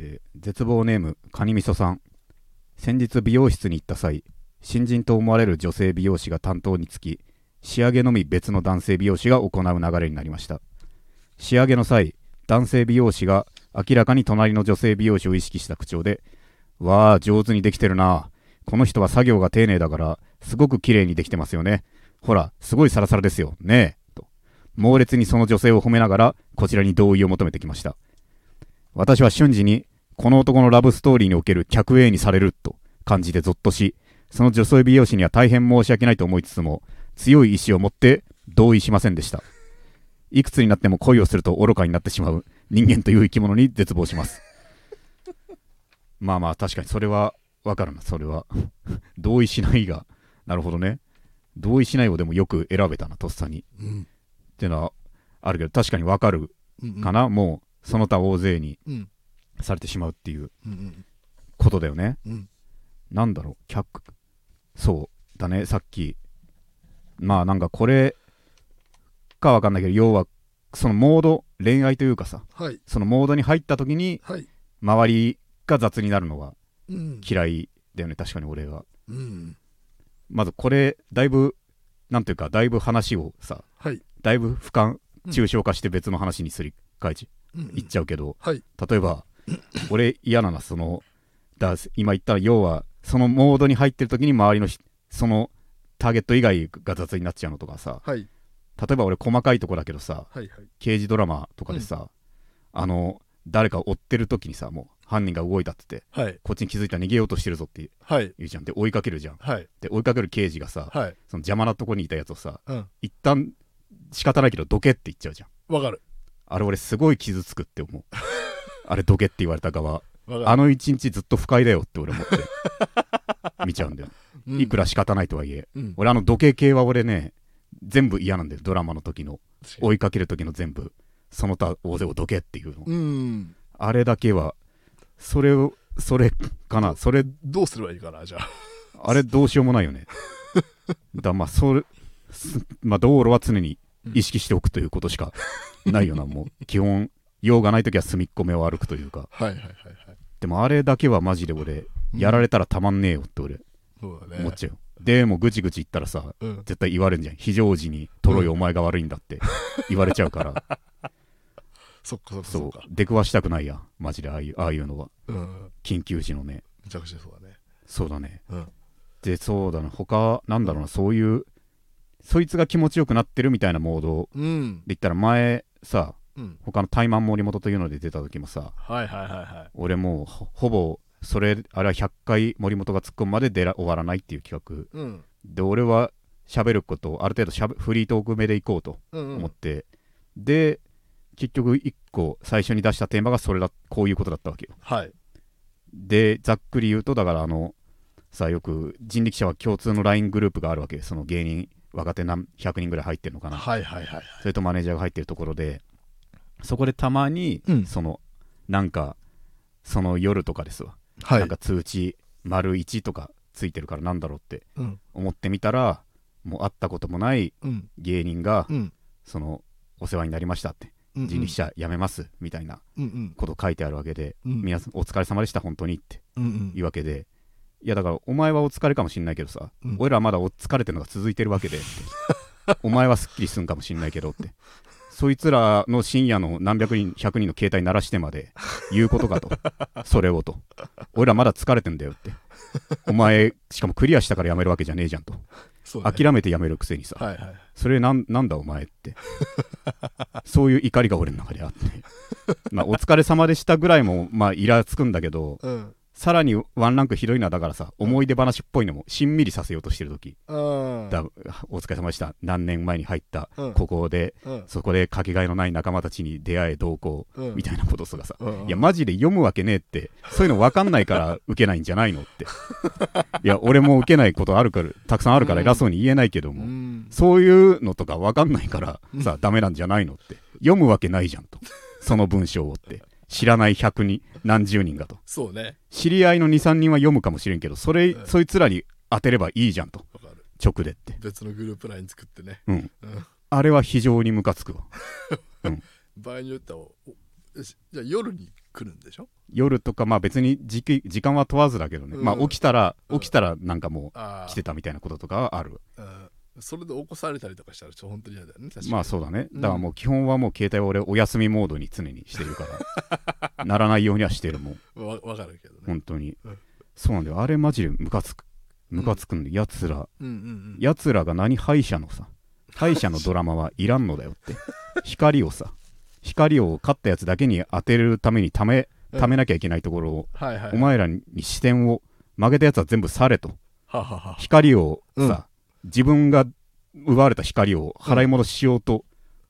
えー絶望ネームカニみそさん。先日美容室に行った際新人と思われる女性美容師が担当につき仕上げのみ別の男性美容師が行う流れになりました。仕上げの際男性美容師が明らかに隣の女性美容師を意識した口調で「わあ上手にできてるな。この人は作業が丁寧だからすごく綺麗にできてますよね。ほらすごいサラサラですよ。ねえ」と。猛烈にその女性を褒めながらこちらに同意を求めてきました。私は瞬時にこの男のラブストーリーにおける客 A にされると感じてゾッとしその女性美容師には大変申し訳ないと思いつつも強い意志を持って同意しませんでした。いくつになっても恋をすると愚かになってしまう人間という生き物に絶望します。まあまあ確かにそれはわかるな。それは 同意しないがなるほどね。同意しないをでもよく選べたなとっさに。うん。っていうのはあるけど確かにわかるうんかな、もうその他大勢に。うんされてしまうっていううんことだよね。うん。なんだろう。客そうだね。さっきまあなんかこれかわかんないけど要はそのモード恋愛というかさはい。そのモードに入った時にはい。周りが雑になるのはうん。嫌いだよね。確かに俺は。うん。まずこれだいぶなんていうかだいぶ話をさはい。だいぶ俯瞰抽象化して別の話にすり替えちうんいっちゃうけど、はい。例えば俺嫌なのはそのだ今言ったら要はそのモードに入ってる時に周りのひそのターゲット以外が雑になっちゃうのとかさはい。例えば俺細かいとこだけどさはい。はい刑事ドラマとかでさ、あの誰かを追ってる時にさもう犯人が動いたっててはい。こっちに気づいたら逃げようとしてるぞってはい。言うじゃん。で追いかけるじゃん。はい。で追いかける刑事がさ、はい。その邪魔なとこにいたやつをさうん。一旦仕方ないけどどけって言っちゃうじゃん。わかる。あれ俺すごい傷つくって思うあれどけって言われた側。あの一日ずっと不快だよって俺思って。見ちゃうんだよ、うん。いくら仕方ないとはいえ。うん。俺あの時計系は俺ね全部嫌なんだよドラマの時の。追いかける時の全部。その他大勢をどけっていうの、うん。あれだけはそれをそれかな。それどうすればいいかなじゃあ。あれどうしようもないよね。だまあそれすまあ道路は常に意識しておくということしかないよな もう。基本用がない時は隅っこ目を歩くというか。はいはいはいはい。でもあれだけはマジで俺やられたらたまんねえよって俺そうだね。思っちゃう、でもぐちぐち言ったらさうん。絶対言われるんじゃん。非常時にトロイお前が悪いんだって 言われちゃうから。そっかそっかそそう。出くわしたくないやマジでああいうああいうのは。うん。緊急時のね。めちゃくちゃそうだね。そうだね。うん。でそうだな。他なんだろうな。そういうそいつが気持ちよくなってるみたいなモードうん。で言ったら前さうん。他の怠慢森本というので出た時もさはいはいはいはい。俺もうほほぼそれあれは100回森本が突っ込むまで出ら終わらないっていう企画。うん。で俺は喋ることをある程度しゃべフリートーク目でいこうとうん思って、で結局1個最初に出したテーマがそれだこういうことだったわけよ。はい。でざっくり言うとだからあのさよく人力車は共通の LINE グループがあるわけ。その芸人若手何100人ぐらい入ってるのかな。はいはいはい。それとマネージャーが入ってるところでそこでたまに、うん。そのなんかその夜とかですわ、はい。なんか通知丸1とかついてるからなんだろうってうん。思ってみたらもう会ったこともないうん。芸人が、うん。そのお世話になりましたってうん人力車辞めますみたいなうんうん。こと書いてあるわけで、うん。皆さんお疲れ様でした本当にって。うんうん。いうわけで。いやだからお前はお疲れかもしんないけどさ、うん。俺らはまだお疲れてるのが続いてるわけで お前はすっきりすんかもしんないけどってそいつらの深夜の何百人100人の携帯鳴らしてまで言うことかと。それをと。俺らまだ疲れてんだよって。お前しかもクリアしたから辞めるわけじゃねえじゃんと。ね。諦めて辞めるくせにさ、はいはい。それなんなんだお前って。そういう怒りが俺の中であって。まあお疲れ様でしたぐらいもまあイラつくんだけどうんさらにワンランクひどいのはだからさ思い出話っぽいのもしんみりさせようとしてる時。うん。だお疲れ様でした。何年前に入ったうん。ここでうん。そこでかけがえのない仲間たちに出会え同行うん。みたいなこととかさ。うんいやマジで読むわけねえってそういうの分かんないから受けないんじゃないのって。いや俺も受けないことあるからたくさんあるから偉そうに言えないけども、うん。そういうのとか分かんないからさ、ダメなんじゃないのって。読むわけないじゃんと。その文章をって。知らない100人、何十人がと。そうね。知り合いの2、3人は読むかもしれんけど、それ、うん。そいつらに当てればいいじゃんと。わかる。直でって。別のグループライン作ってね。うん。うん。あれは非常にムカつくわ。場合によってはおおよしじゃあ夜に来るんでしょ？夜とかまあ別に時期時間は問わずだけどね、うん。まあ起きたらうん。起きたらなんかもあう来てたみたいなこととかはある、うんそれで起こされたりとかしたらちょっと本当に嫌だよねまあそうだね。うん。だからもう基本はもう携帯は俺お休みモードに常にしてるから。ならないようにはしてるもん。わわかるけどね。本当に、うん。そうなんだよ。あれマジでムカつく。ムカつくんで、やつら。うんうんうん。やつらが何歯医者のさ。歯医者のドラマはいらんのだよって。光をさ。光を勝ったやつだけに当てるためにためうん。ためなきゃいけないところを、はいはいお前らに視点を曲げたやつは全部されと。ははは。光をさ、うん自分が奪われた光を払い戻ししようと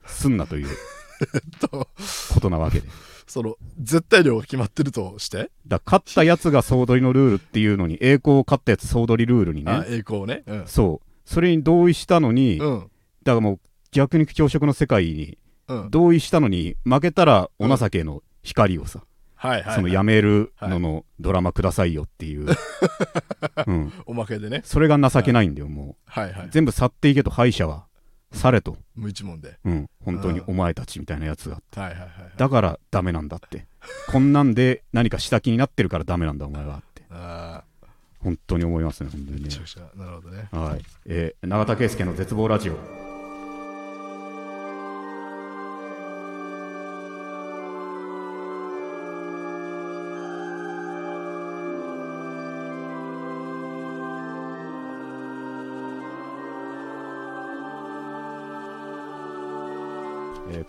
すんなという と。ことなわけで。その絶対量が決まってるとして、だ勝ったやつが総取りのルールっていうのに栄光を勝ったやつ総取りルールにあね栄光ね。うん、そう。それに同意したのに、うん。だからもう逆に教職の世界にうん、同意したのに負けたらお情けの光をさ、はいはい、はい、そのやめるののドラマくださいよっていう、うん、おまけでね。それが情けないんだよもはい。はいう全部去っていけと敗者はされと、無一文で。うん、本当にお前たちみたいなやつがはいはいはいはい。だからダメなんだって。こんなんで何か下気になってるからダメなんだお前はって。あ本当に思いますね本当にね。なるほどね。はい、えー永田圭介の絶望ラジオ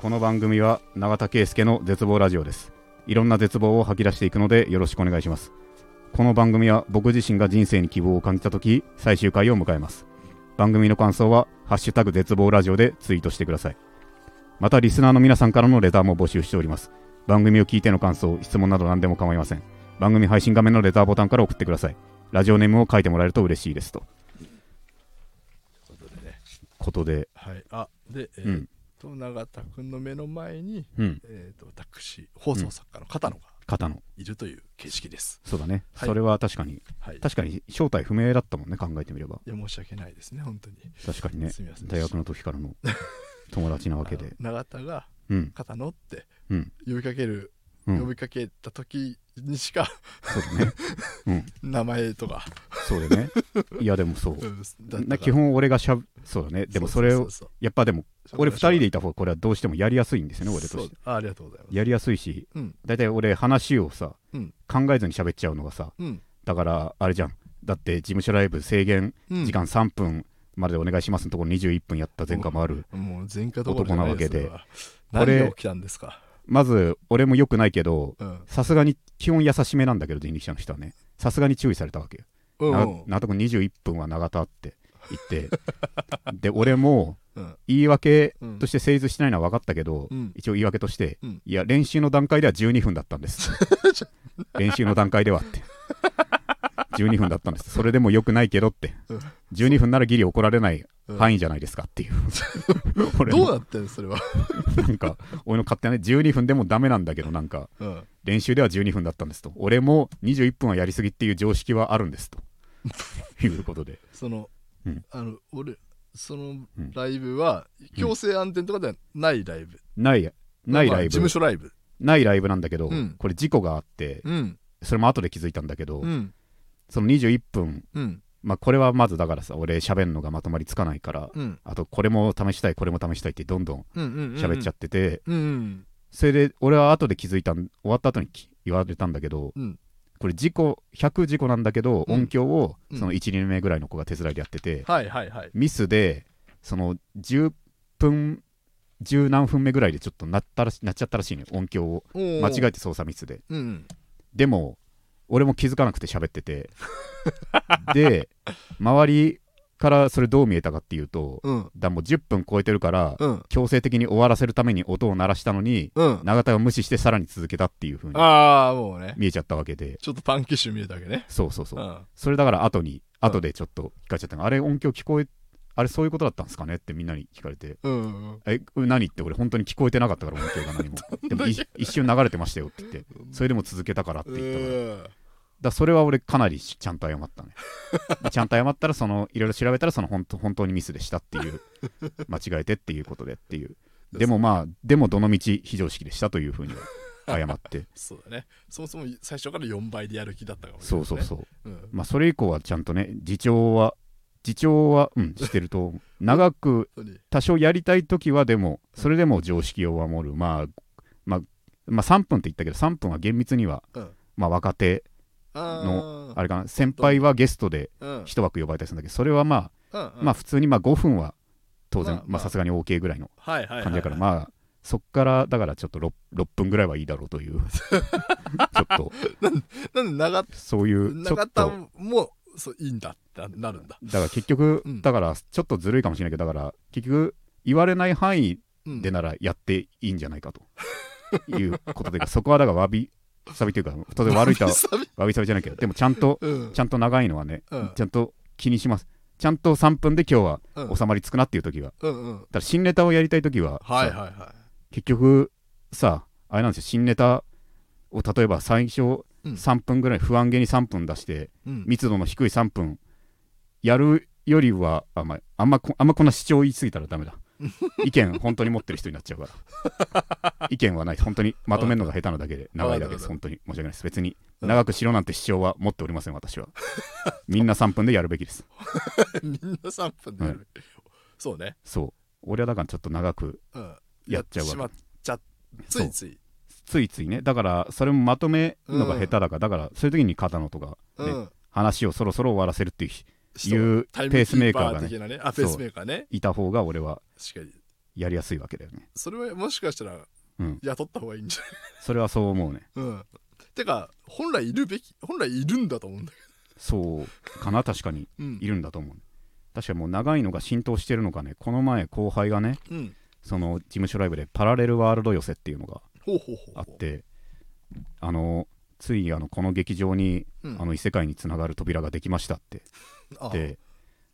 この番組は永田圭介の絶望ラジオです。いろんな絶望を吐き出していくのでよろしくお願いします。この番組は僕自身が人生に希望を感じた時最終回を迎えます。番組の感想は「ハッシュタグ絶望ラジオ」でツイートしてください。またリスナーの皆さんからのレターも募集しております。番組を聞いての感想質問など何でも構いません。番組配信画面のレターボタンから送ってください。ラジオネームを書いてもらえると嬉しいですと。ことでね。ことで。はい。あでえーっうんと永田君の目の前にうん。えーっと私放送作家の片野が肩のいるという形式です、そうだね、はい。それは確かにはい。い確かに正体不明だったもんね考えてみれば。や申し訳ないですね本当に。確かにね。大学の時からの 友達なわけで。永田がうん。片野ってうん。呼びかける、うん。呼びかけた時にしかそうだね。うん。名前とか、そうだね。いやでもそう。な基本俺がしゃぶそうだね。でもそれをやっぱでもう俺2人でいた方がこれはどうしてもやりやすいんですよね俺としてあありがとうございます。やりやすいしうん。大体俺話をさ、うん。考えずに喋っちゃうのがさうん。だからあれじゃん。だって事務所ライブ制限うん。時間3分までお願いしますのところ21分やった前科もある。男なわけで。これ何が起きたんですか？まず俺も良くないけどうん。さすがに基本優しめなんだけど人力車の人はね。さすがに注意されたわけよ。うんな長田君21分は長田って言って。で俺もうん。言い訳うん。として成立してないのは分かったけど、うん。一応言い訳として、うん。いや練習の段階では12分だったんです。練習の段階ではって。12分だったんです。それでも良くないけどって。うん。12分ならギリ怒られないうん。範囲じゃないですかっていう。俺のどうなってんのそれは？なんか俺の勝手なね12分でもダメなんだけどなんかうん。練習では12分だったんですと。俺も21分はやりすぎっていう常識はあるんですと いうことで。そのうん。あの俺そのうん。ライブは強制安全とかではないライブ。ないないまあライブ、事務所ライブ。ないライブなんだけど、うん。これ事故があってうん。それも後で気づいたんだけど、うん。その21分うん。まあこれはまずだからさ俺喋るのがまとまりつかないからうん。あとこれも試したいこれも試したいってどんどん喋っちゃってて、それで俺は後で気づいたん終わった後にき言われたんだけど、うんこれ事故100事故なんだけど、うん。音響をうん。その12年目ぐらいの子が手伝いでやってて、ミスでその10分10何分目ぐらいでちょっとなったらしなっちゃったらしいね音響を。間違えて操作ミスで。うん。でも俺も気づかなくて喋ってて。で周りからそれどう見えたかっていうとうん。だもう10分超えてるからうん。強制的に終わらせるために音を鳴らしたのにうん。永田が無視してさらに続けたっていう風にああもうね。見えちゃったわけで。ちょっとパンキッシュ見えたわけね。そうそうそう。うん。それだから後に後でちょっと聞かれちゃったの。あれ音響聞こえあれそういうことだったんですかねってみんなに聞かれて。うんうんえ何って俺本当に聞こえてなかったから音響が何も。でもい一瞬流れてましたよって言って。それでも続けたからって言ったからだそれは俺かなりちゃんと謝ったね。で ちゃんと謝ったらそのいろいろ調べたらその本当本当にミスでしたっていう 間違えてっていうことでっていう。でもまあでもどの道非常識でしたというふうには謝って。そうだね。そもそも最初から4倍でやる気だったかもしれない、ね、そうそうそう。うん。まあそれ以降はちゃんとね自重は自重はうんしてると長く多少やりたい時はでもそれでも常識を守る。まあまあまあ3分って言ったけど3分は厳密にはうん。まあ若手あのーあれかな先輩はゲストでうん。一枠呼ばれたりするんだけどそれはまうんあまあ普通にまあ5分は当然さすがに OK ぐらいの感じだからまあそっからだからちょっと 6, 6分ぐらいはいいだろうという ちょっと。なんで長そういう長田もそういいんだってなるんだ、だから結局うん。だからちょっとずるいかもしれないけどだから結局言われない範囲うん、でならやっていいんじゃないかと。いうことでそこはだからわびさびというか当然悪いとは サビ。わびさびじゃないけどでもちゃんとうん。ちゃんと長いのはねうん。ちゃんと気にします。ちゃんと3分で今日はうん。収まりつくなっていう時は。うんうん。だから新ネタをやりたい時はさはいはい。は結局さあれなんですよ。新ネタを例えば最初うん。3分ぐらい不安げに3分出して密度の低い3分やるよりはあ,、まあ、あんまこあんまこんな主張言い過ぎたらダメだ意見本当に持ってる人になっちゃうから。意見はない。本当にまとめるのが下手なだけで長いだけです。本当に申し訳ないです。別にうん。長くしろなんて主張は持っておりません私は。みんな3分でやるべきです。みんな3分でやる、そうね、そう。俺はだからちょっと長くうん、やっちゃうわけ。しまっちゃついつい。ついついね。だからそれもまとめるのが下手だから、だからそういう時に片野とか、ねうん。話をそろそろ終わらせるっていう人いうペースメーカーがねキーパ的なね。あペースメーカーね。いた方が俺はやりやすいわけだよね。それはもしかしたらうん。雇った方がいいんじゃそれはそう思うね。ないうん。てか本来いるべき本来いるんだと思うんだけそうかな確かに。どうん。いるんだと思う。確かにもう長いのが浸透してるのかね。この前後輩がねうん。その事務所ライブでパラレルワールド寄せっていうのがあってあのついあのこの劇場に、うん。あの異世界につながる扉ができましたって。あで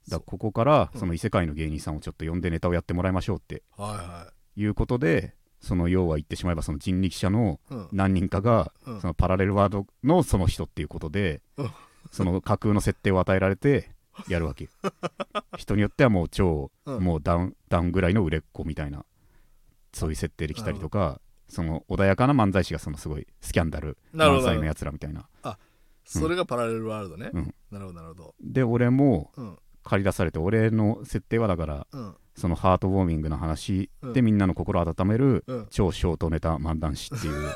だここからうん。その異世界の芸人さんをちょっと呼んでネタをやってもらいましょうって。はいはい。うことでその要は言ってしまえばその人力車の何人かがうん。そのパラレルワールドのその人っていうことでうん。その架空の設定を与えられてやるわけ。人によってはもう超うん。もうダウンダウンぐらいの売れっ子みたいなそういう設定で来たりとかその穏やかな漫才師がそのすごいスキャンダルなるほど満載のやつらみたいな。それがパラレルワールドね。うん。なるほどなるほど。で俺もうん。借り出されて俺の設定はだからうん。そのハートウォーミングな話うん。でみんなの心を温めるうん。超ショートネタ漫談師っていう。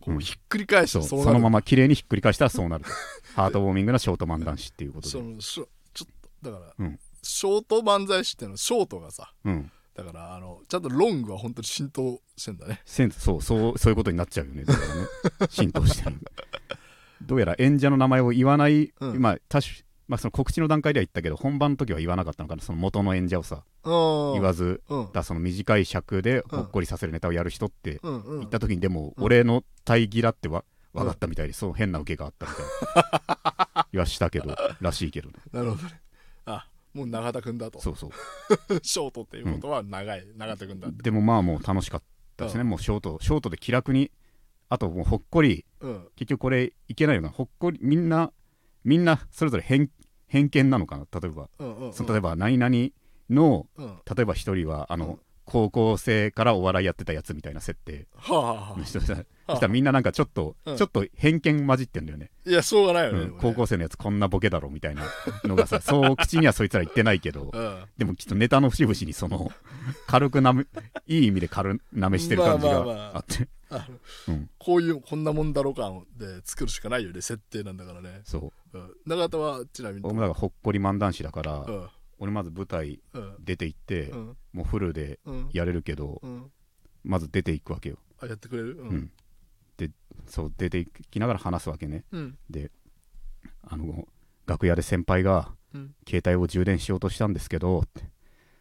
こうひっくり返してそのまま綺麗にひっくり返したらそうなると。ハートウォーミングなショート漫談師っていうことそでのしょちょっとだから、うん。ショート漫才師っていうのはショートがさうんだからあのちゃんとロングは本当に浸透してんだね。そうそうそういうことになっちゃうよね。だからね。浸透してる。どうやら演者の名前を言わない、うん。まあ多種まあその告知の段階では言ったけど本番の時は言わなかったのかな。その元の演者をさ言言わずうん。だその短い尺でほっこりさせるネタをやる人って言った時にでもうん。俺の大義だってわ分かったみたいでそう変な受けがあったみたいな。言わしたけどらしいけどね。なるほどね。あもう永田君だと。そうそう。ショートっていうことは長い、永田君だって。でもまあもう楽しかったですね。もうショートショートで気楽にあともうほっこりうん。結局これいけないよな。ほっこりみんなみんなそれぞれ偏偏見なのかな？例えば、うんうんうん。その例えば何々のうん。例えば一人はあの、うん高校生からお笑いやってたやつみたいな設定はあ、はあはの人でそあ。したらみんななんかちょっと、うん。ちょっと偏見混じってんだよね、あ、いやしょうがないよね、うん高校生のやつこんなボケだろみたいなのがさ そう口にはそいつら言ってないけどうん。でもきっとネタの節々にその軽くなめいい意味で軽なめしてる感じがあって。こういうこんなもんだろう感で作るしかないよね。設定なんだからね、そう。うん、永田はちなみに。俺もだからほっこり漫談師だから、うん俺まず舞台うん。出て行って、うん。もうフルでうん。やれるけど、うん。まず出ていくわけよ、あやってくれる？ううん。でそう出ていきながら話すわけね。うん。であの楽屋で先輩がうん。携帯を充電しようとしたんですけど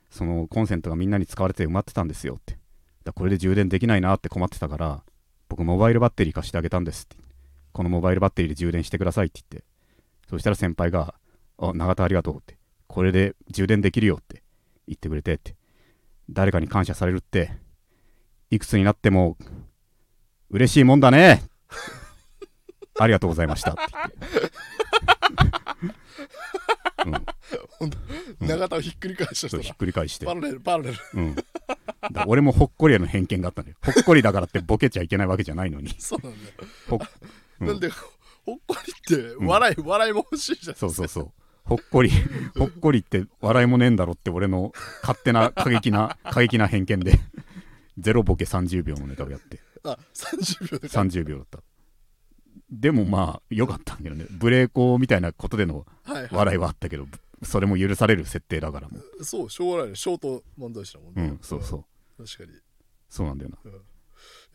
そのコンセントがみんなに使われて埋まってたんですよって。だこれで充電できないなって困ってたから僕モバイルバッテリー貸してあげたんですって。このモバイルバッテリーで充電してくださいって言って。そしたら先輩が「あ永田ありがとう」ってこれで充電できるよって言ってくれてって。誰かに感謝されるって。いくつになっても嬉しいもんだね。ありがとうございました。って言って、うん、うん。永田をひっくり返したそうひっくり返して。パ、ラレルパラレル。うん、だ俺もほっこりへの偏見があったんだよ。ほっこりだからってボケちゃいけないわけじゃないのに。そうなんだよ、ほうん。なんでほっこりって笑い、笑いも欲しいじゃん。そうそうそうほっこり ほっこりって笑いもねえんだろって俺の勝手な過激な過激な偏見でゼロボケ30秒のネタをやって。あ30秒で30秒だった。でもまあ良かったんだけどね。ブレーコみたいなことでのはいはい。笑いはあったけどそれも許される設定だからもう。そうしょうがないね。ショート漫才師だもんね。うんそうそう。うん確かに。そうなんだよ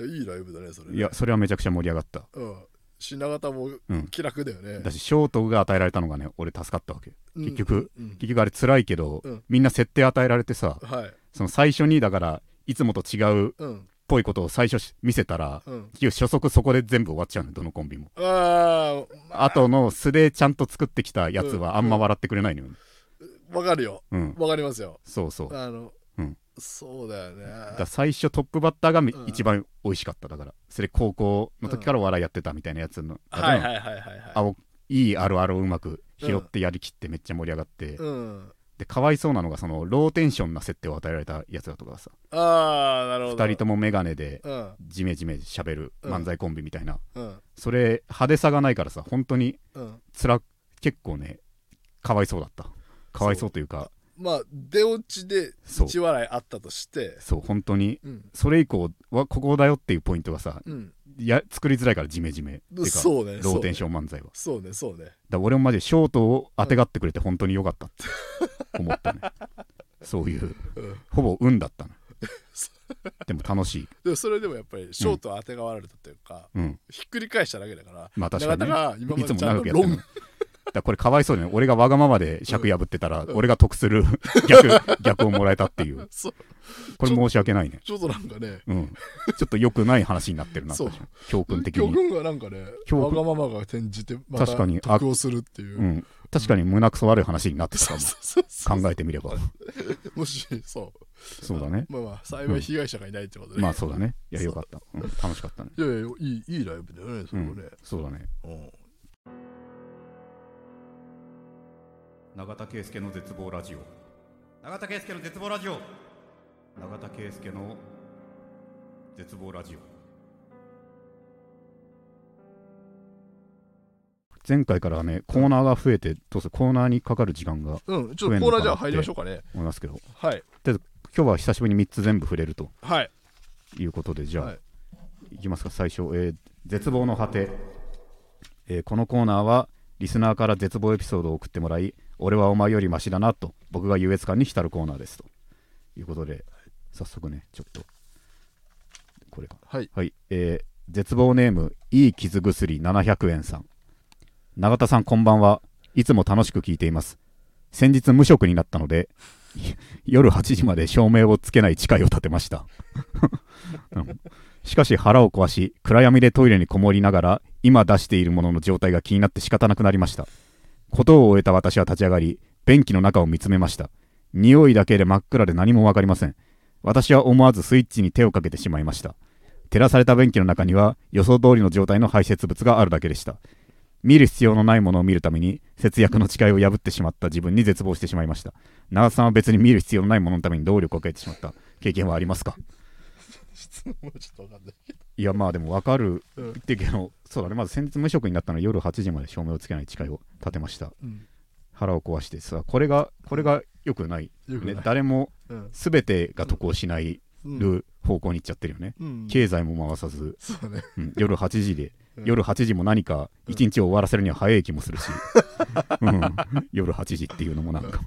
いやいいライブだねそれね。ないやそれはめちゃくちゃ盛り上がった。うん品形もうん気楽だよね、だしショートが与えられたのがね俺助かったわけ。うん。結局、うん。結局あれ辛いけど、うん。みんな設定与えられてさはい。その最初にだからいつもと違うぽいことを最初し見せたらうん。結局初速そこで全部終わっちゃうのどのコンビも。あー、まとの素でちゃんと作ってきたやつはあんま笑ってくれないのよ、わかるよ。うん、わかりますよ。そうそう。あの、うんそうだよね。だ最初トップバッターがめうん。一番美味しかっただから。それ高校の時からお笑いやってたみたいなやつの、はいはいはいはいはい。あおいいあるあるをうまく拾ってやりきってめっちゃ盛り上がって、うん。でかわいそうなのがそのローテンションな設定を与えられたやつだとかさ。ああなるほど。2人とも眼鏡でうん。ジメジメしゃべる漫才コンビみたいな、うん。それ派手さがないからさ本当にうん。つら結構ねかわいそうだった。かわいそうというかまあ出落ちでそう。一笑いあったとしてそう本当に。うん。それ以降はここだよっていうポイントがさうん。や作りづらいからジメジメ。そうねローテンション漫才は。そうねそうね。だから俺もマジでショートをあてがってくれて本当に良かったって 思ったね。そういううん。ほぼ運だったの。でも楽しい。でもそれでもやっぱりショート当てがわれたというか、うん。ひっくり返しただけだからまあ確かにね。永田が今まいつもでちゃんとロンだこれかわいそうね。俺がわがままで尺破ってたら俺が得する 逆逆をもらえたっていう。これ申し訳ないね。ちょっとなんかね。うん。ちょっと良くない話になってるな教訓的に。教訓がなんかねわがままが転じてまた確かに得をするっていう、うん。確かに胸くそ悪い話になってたも。考えてみれば。もしそう。そうだね。まあまあ幸い被害者がいないってことで、まあそうだね。いやよかった。うん。楽しかったね。いやいやいいいいライブだよねそれもね、そうだね。うん永田圭介の絶望ラジオ。永田圭介の絶望ラジオ。永田圭介の絶望ラジオ。前回からねコーナーが増えてどうせコーナーにかかる時間がうん、ちょっとコーナーじゃあ入りましょうかね。思いますけど。はい。今日は久しぶりに3つ全部触れると。はい。いうことでじゃあ、はい。い、きますか最初、えー絶望の果て、えーこのコーナーはリスナーから絶望エピソードを送ってもらい俺はお前よりマシだなと僕が優越感に浸るコーナーですと。いうことで早速ねちょっとこれか。はい。はい、えー絶望ネームいい傷薬700円さん。永田さんこんばんは。いつも楽しく聞いています。先日無職になったのでい 夜8時まで照明をつけない誓いを立てました。う んしかし腹を壊し暗闇でトイレにこもりながら今出しているものの状態が気になって仕方なくなりましたことを終えた私は立ち上がり便器の中を見つめました。匂いだけで真っ暗で何もわかりません。私は思わずスイッチに手をかけてしまいました。照らされた便器の中には予想通りの状態の排泄物があるだけでした。見る必要のないものを見るために節約の誓いを破ってしまった。自分に絶望してしまいました。長田さんは別に見る必要のないもののために動力をかけてしまった。経験はありますか？質問はちょっとわかんないけど。いやまあでも分かるうん。ってけどそうだね。まず先日無職になったのは夜8時まで照明をつけない誓いを立てました。うん。腹を壊してさこれがこれが良くない,、ね。誰もうん。全てが得をしないうん。る方向に行っちゃってるよね、うん。経済も回さず、ね。うん。夜8時で、うん。夜8時も何かうん一日を終わらせるには早い気もするし、うん。夜8時っていうのもなんか、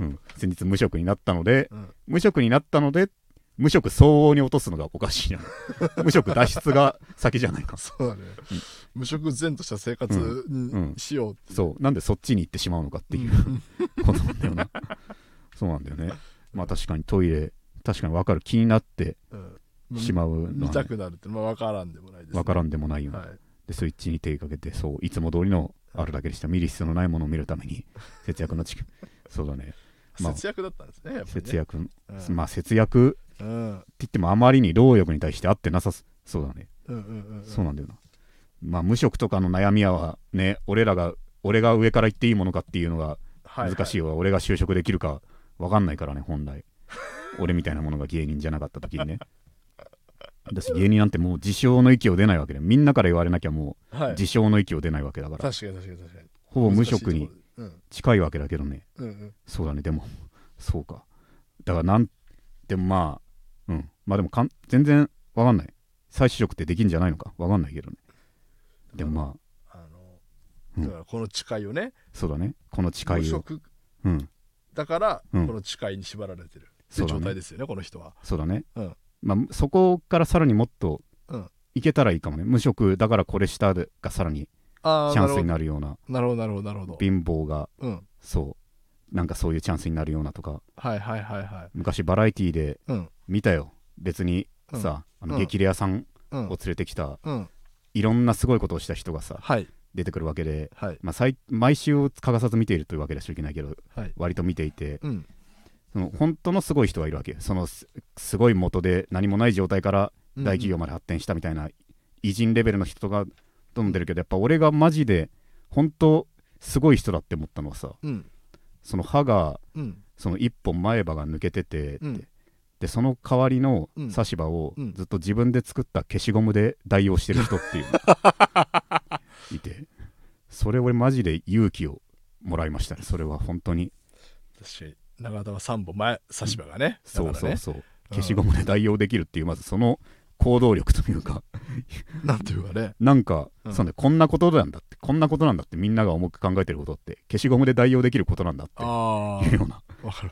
うん。先日無職になったのでうん。無職になったので無職相応に落とすのがおかしいな。無職脱出が先じゃないか。そうだね、無職前とした生活うん。にしようっていう。そう。なんでそっちに行ってしまうのかっていう。う んことなんだよな。そうなんだよね。まあ確かにトイレ確かに分かる。気になってうん。しまうの見は、ね、たくなるってまあ分からんでもないです、ね、分からんでもないよね、はい。でスイッチに手かけてそういつも通りのあるだけでした見る必要のないものを見るために節約の力そうだね。まあ節約だったんですねね。節約、うん。まあ節約ってうん。言ってもあまりに労力に対して合ってなさそそうだね、うんうんうんうん。そうなんだよな。まあ無職とかの悩みはね俺らが俺が上から言っていいものかっていうのがはい難しいわ、俺が就職できるか分かんないからね本来。俺みたいなものが芸人じゃなかった時にね。私芸人なんてもう自称の域を出ないわけで。みんなから言われなきゃもはい。う自称の域を出ないわけだから。確かに確かに確かに。ほぼ無職に近いわけだけどね。うんうんうん。そうだね。でもそうか。だからなんでもまあうん。まあでもかん全然わかんない。再就職ってできんじゃないのか？わかんないけどね。でもまああうん。のだからこの誓いをね。そうだね。この誓いを。うん。だからうん。この誓いに縛られてる。そうだね。状態ですよねこの人は。そうだね、うん。まあそこからさらにもっとうん。いけたらいいかもね。無職だからこれしたがさらにああチャンスになるような。なるほど。なるほどなるほど貧乏がうん。そう。なんかそういうチャンスになるようなとか。はいはいはいはい。昔バラエティーでうん見たよ。別にさ、あのうん。激レアさんうん。を連れてきたうん。いろんなすごいことをした人がさはい。出てくるわけで、はい。まあ、最毎週欠かさず見ているというわけではしちゃいけないけどはい。割と見ていてうん。その本当のすごい人がいるわけ。よそのすすごい元で何もない状態から大企業まで発展したみたいな偉人レベルの人がどんどん出るけどやっぱ俺がマジで本当すごい人だって思ったのはさうん。その歯がうん。その一本前歯が抜けててって、うんでその代わりのうん。差し歯をうん。ずっと自分で作った消しゴムで代用してる人っていう。の いて。それ俺マジで勇気をもらいましたね。それは本当に。確かに永田は3本前差し歯がね。そうそうそう。消しゴムで代用できるっていうまずその行動力というか。なんていうかね。なんか、うん。そうねこんなことなんだってこんなことなんだってみんなが重く考えてることって消しゴムで代用できることなんだって。あいうような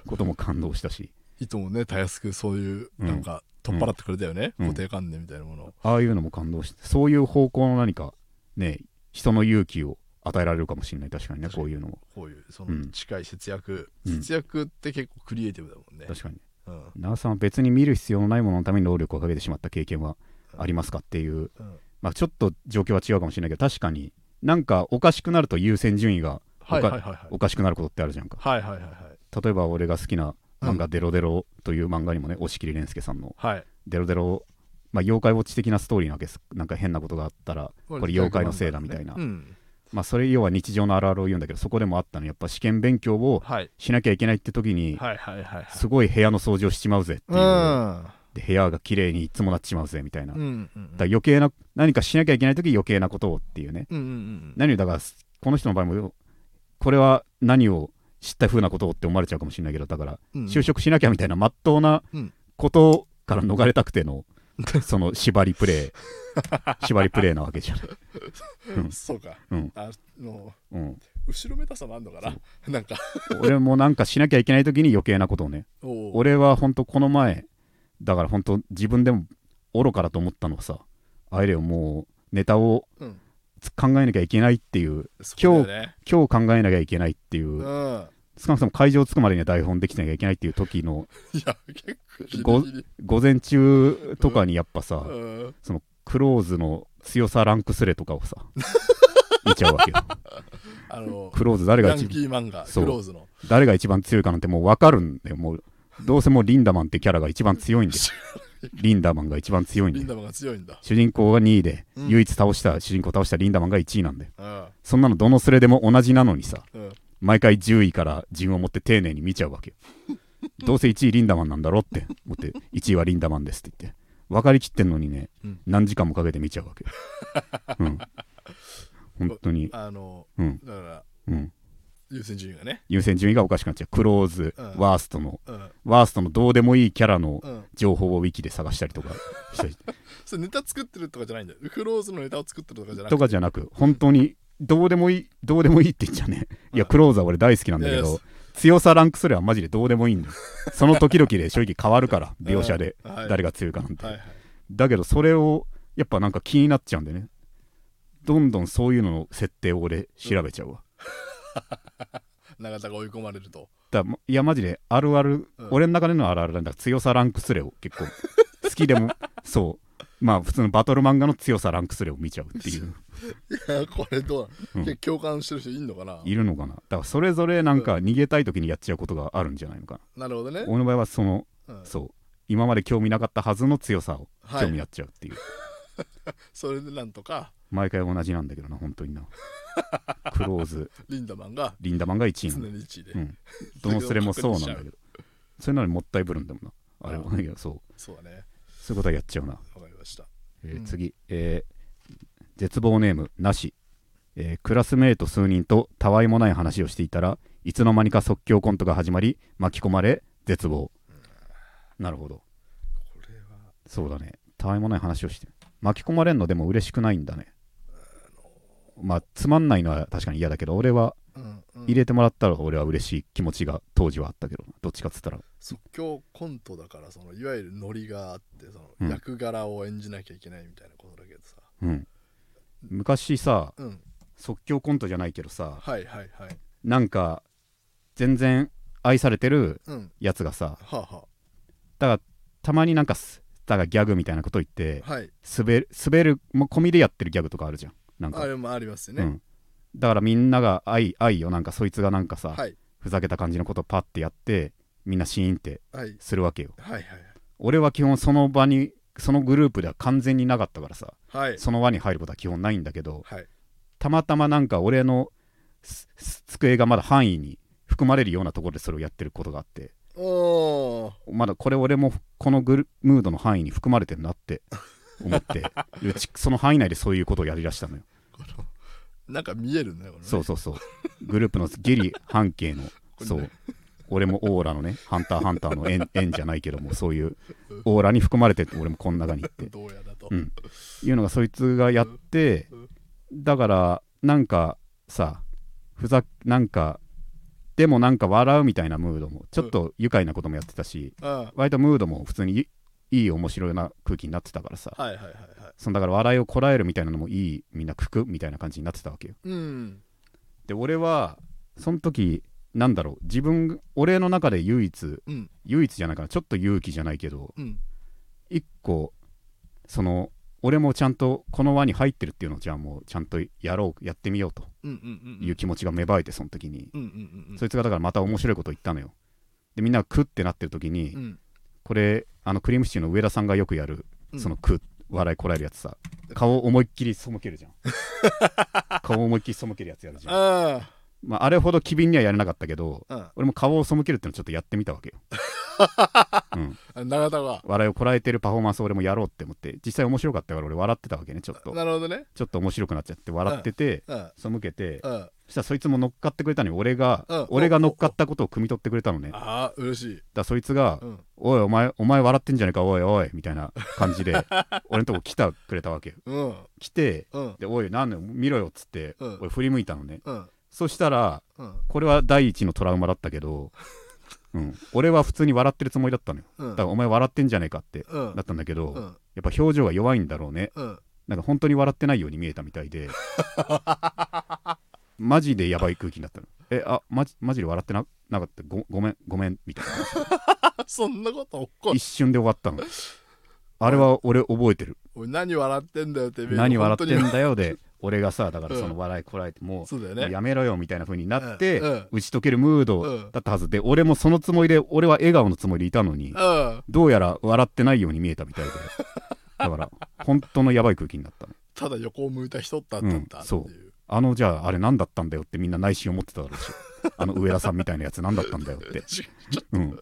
ことも感動したしいともねたやすくそういううん。なんか取っ払ってくれたよね、うん。固定観念みたいなものを。ああいうのも感動してそういう方向の何かね人の勇気を与えられるかもしれない。確かにねこういうのも。こういうそうん。の近い節約、うん。節約って結構クリエイティブだもんね、確かに。うん。長さんは別に見る必要のないもののために労力をかけてしまった経験はありますかっていう、うん。まあ、ちょっと状況は違うかもしれないけど確かになんかおかしくなると優先順位がはいはいはいはい。おかしくなることってあるじゃんか。はいはいはいはい。例えば俺が好きな漫画「デロデロ」という漫画にもね押切蓮介さんの。はい「デロデロ」まあ妖怪ウォッチ的なストーリーなわけですなんか変なことがあったらこれ妖怪のせいだみたいな、うん。まあそれ要は日常のあるあるを言うんだけどそこでもあったのやっぱ試験勉強をはい。しなきゃいけないって時にすごい部屋の掃除をしちまうぜっていう、うん。で部屋が綺麗にいつもなっちまうぜみたいな、だ余計な何かしなきゃいけない時余計なことをっていうね。何をだからこの人の場合もこれは何を知った風なことをって思われちゃうかもしれないけどだからうん就職しなきゃみたいなまっとうなうん。ことから逃れたくての その縛りプレイ。縛りプレイなわけじゃん、うん。そうか。うん。あのうん、後ろめたさもあんのかななんか。俺もなんかしなきゃいけない時に余計なことをね。俺は本当この前だから本当自分でも愚かだと思ったのはさあれよもうネタをうん。つ考えなきゃいけないっていうそうだよね。今日考えなきゃいけないっていう、うん少なくとも会場着くまでには台本できなきゃいけないっていう時の 午前中とかにやっぱさ、うん。そのクローズの強さランクスレとかをさ 見ちゃうわけよ。あのクローズ誰が一キー漫画そう。クローズの。誰が一番強いかなんてもう分かるんだよ。もうどうせもうリンダマンってキャラが一番強いんだよ リンダマンが一番強いんだよリンダマンが強いんだ。主人公が2位で、うん。唯一倒した主人公を倒したリンダマンが1位なんだようん。そんなのどのスレでも同じなのにさ。うん毎回10位から順を持って丁寧に見ちゃうわけ。よ どうせ1位リンダマンなんだろって思って1位はリンダマンですって言って。分かりきってんのにね、うん。何時間もかけて見ちゃうわけ。よ、うん、本当に、あのうん。だからうん、優先順位がね。優先順位がおかしくなっちゃう。クローズ、うん。ワーストの。うん。ワーストのどうでもいいキャラのうん情報をウィキで探したりとか したり。それネタ作ってるとかじゃないんだよ。クローズのネタを作ってるとかじゃなくて。とかじゃなく本当にどうでもいいどうでもいいって言っちゃね。い。やうんクローズは俺大好きなんだけどや強さランクすればマジでどうでもいいんだよ。その時々で正直変わるから描写で。誰が強いかなんて。だけどそれをやっぱなんか気になっちゃうんでね。どんどんそういうのの設定を俺調べちゃうわ、永田が追い込まれると。だいやマジであるある、うん。俺の中でのあるあるなんだ強さランクスレを結構。好きでも。そうまあ普通のバトル漫画の強さランクスレを見ちゃうっていう。いやこれどうなうん。の共感してる人いんのかな？いるのかな？だからそれぞれなんか逃げたい時にやっちゃうことがあるんじゃないのかな。なるほどね。俺の場合はそのうん。そう今まで興味なかったはずの強さをはい興味やっちゃうっていう、それでなんとか？毎回同じなんだけどな本当にな。クローズ。リンダマンがリンダマンが1位な常んだに1位で。うん。どのスレもそうなんだけど。それなのにもったいぶるんだもんな。あれあもいやそう。そうだね。そういうことはやっちゃうな、えー次、えー絶望ネームなし、えークラスメート数人とたわいもない話をしていたらいつの間にか即興コントが始まり巻き込まれ絶望。なるほど。これは。そうだね。たわいもない話をして。巻き込まれんのでも嬉しくないんだね。まあつまんないのは確かに嫌だけど俺はうんうん入れてもらったら俺は嬉しい気持ちが当時はあったけどどっちかっつったら。即興コントだからそのいわゆるノリがあってそのうん。役柄を演じなきゃいけないみたいなことだけどさ。うん。昔さうん。即興コントじゃないけどさはいはいはい。なんか全然愛されてるうん。やつがさはあはだからたまになんかすだからギャグみたいなこと言ってあはい。滑る滑る込みでやってるギャグとかあるじゃん。なんか。あれもありますよね。うん、だからみんなが愛愛よなんかそいつがなんかさ、はい。ふざけた感じのことをパッてやってみんなシーンってはい。するわけよ。はいはい俺は基本その場にそのグループでは完全になかったからさはい。その輪に入ることは基本ないんだけどはい。たまたまなんか俺の机がまだ範囲に含まれるようなところでそれをやってることがあってまだこれ俺もこのグルムードの範囲に含まれてるなって思って その範囲内でそういうことをやりだしたのよなんか見えるねね。そうそうそう。グループのギリ半径のそう。俺もオーラのねハンターハンターの円円 じゃないけどもそういうオーラに含まれて俺もこの中に行って。どうやだと。うん。いうのがそいつがやってだからなんかさふざなんかでもなんか笑うみたいなムードもちょっと愉快なこともやってたしあ割とムードも普通にいいい面白いな空気になってたからさ。はいはいはいはい。そのだから笑いをこらえるみたいなのもいいみんなくくみたいな感じになってたわけよ。うん。で俺はその時なんだろう自分俺の中で唯一うん。唯一じゃないかなちょっと勇気じゃないけどうん。一個その俺もちゃんとこの輪に入ってるっていうのをじゃあもうちゃんとやろうやってみようと。うんうんうんいう気持ちが芽生えてその時に、うんうんうんそいつがだからまた面白いこと言ったのよ。でみんながクってなってる時に、うん。これあのクリームシチューの上田さんがよくやるうん。そのク笑いこらえるやつさ。顔思いっきり背けるじゃん。顔思いっきり背けるやつやるじゃん。あまあ、あれほど機敏にはやれなかったけどあ俺も顔を背けるってのちょっとやってみたわけよ、うん、うん永田が笑いをこらえてるパフォーマンスを俺もやろうって思って実際面白かったから俺笑ってたわけねちょっと。なるほどね。ちょっと面白くなっちゃって笑っててうん。背けてうんそしたらそいつも乗っかってくれたのに俺がうん。俺が乗っかったことを汲み取ってくれたのね。だかああ嬉しい。らそいつがうん「おいお前お前笑ってんじゃねえかおいおい」みたいな感じで 俺のとこ来たくれたわけよ。うん。来てうん。で「おいなんだよ見ろよ」っつってうん。俺振り向いたのね。うん。そしたらうん。これは第一のトラウマだったけど、うん、俺は普通に笑ってるつもりだったのよ。うん。だからお前笑ってんじゃねえかってうん。だったんだけど、うん。やっぱ表情が弱いんだろうね。うん。なんか本当に笑ってないように見えたみたいで マジでやばい空気になったの。えあマジマジで笑ってななかった？ごごめんごめんみたいな。あ そんなこと起こる？一瞬で終わったの。あれは俺覚えてる。おい何笑ってんだよって何笑って本んだよで俺がさだからその笑いこらえてうだよね。もうやめろよみたいな風になって、うん。うん。打ち解けるムードうんだったはず。で、俺もそのつもりで俺は笑顔のつもりでいたのに、うん。どうやら笑ってないように見えたみたいで。だから本当のやばい空気になったの。ただ横を向いた人だったんだってう。んそういうあのじゃああれ何だったんだよってみんな内心思ってただろうし。あの上田さんみたいなやつ何だったんだよって。ち うん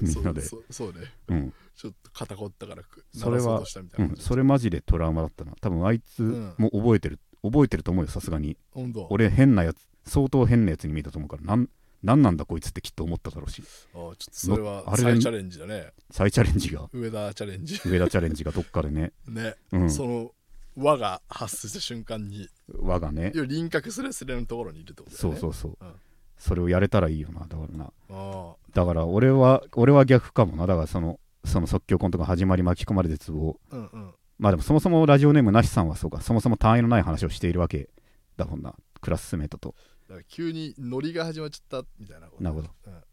みんなで。そうね。うん、ちょっと肩こったからくそれはうとしたみたいうな感じそれマジでトラウマだったな。多分あいつん。も覚えてる覚えてると思うよさすがに。本当。俺変なやつ相当変なやつに見えたと思うからなんなんなんだこいつってきっと思っただろうし。あちょっとそれはあれ再チャレンジだね。再チャレンジが。上田チャレンジ。上田チャレンジがどっかでね、ね。うん、その輪が発生した瞬間に輪がね。要は輪郭スレスレのところにいるってことだよね。そうそうそう、うん。それをやれたらいいよなだからな。あだから俺は俺は逆かもな。だからそのその即興コントが始まり巻き込まれて絶望あうんうん。まあでもそもそもラジオネームなしさんはそうか。そもそも単位のない話をしているわけ。だもんな。クラスメートと。だから急にノリが始まっちゃったみたいなことなるほど。うんだか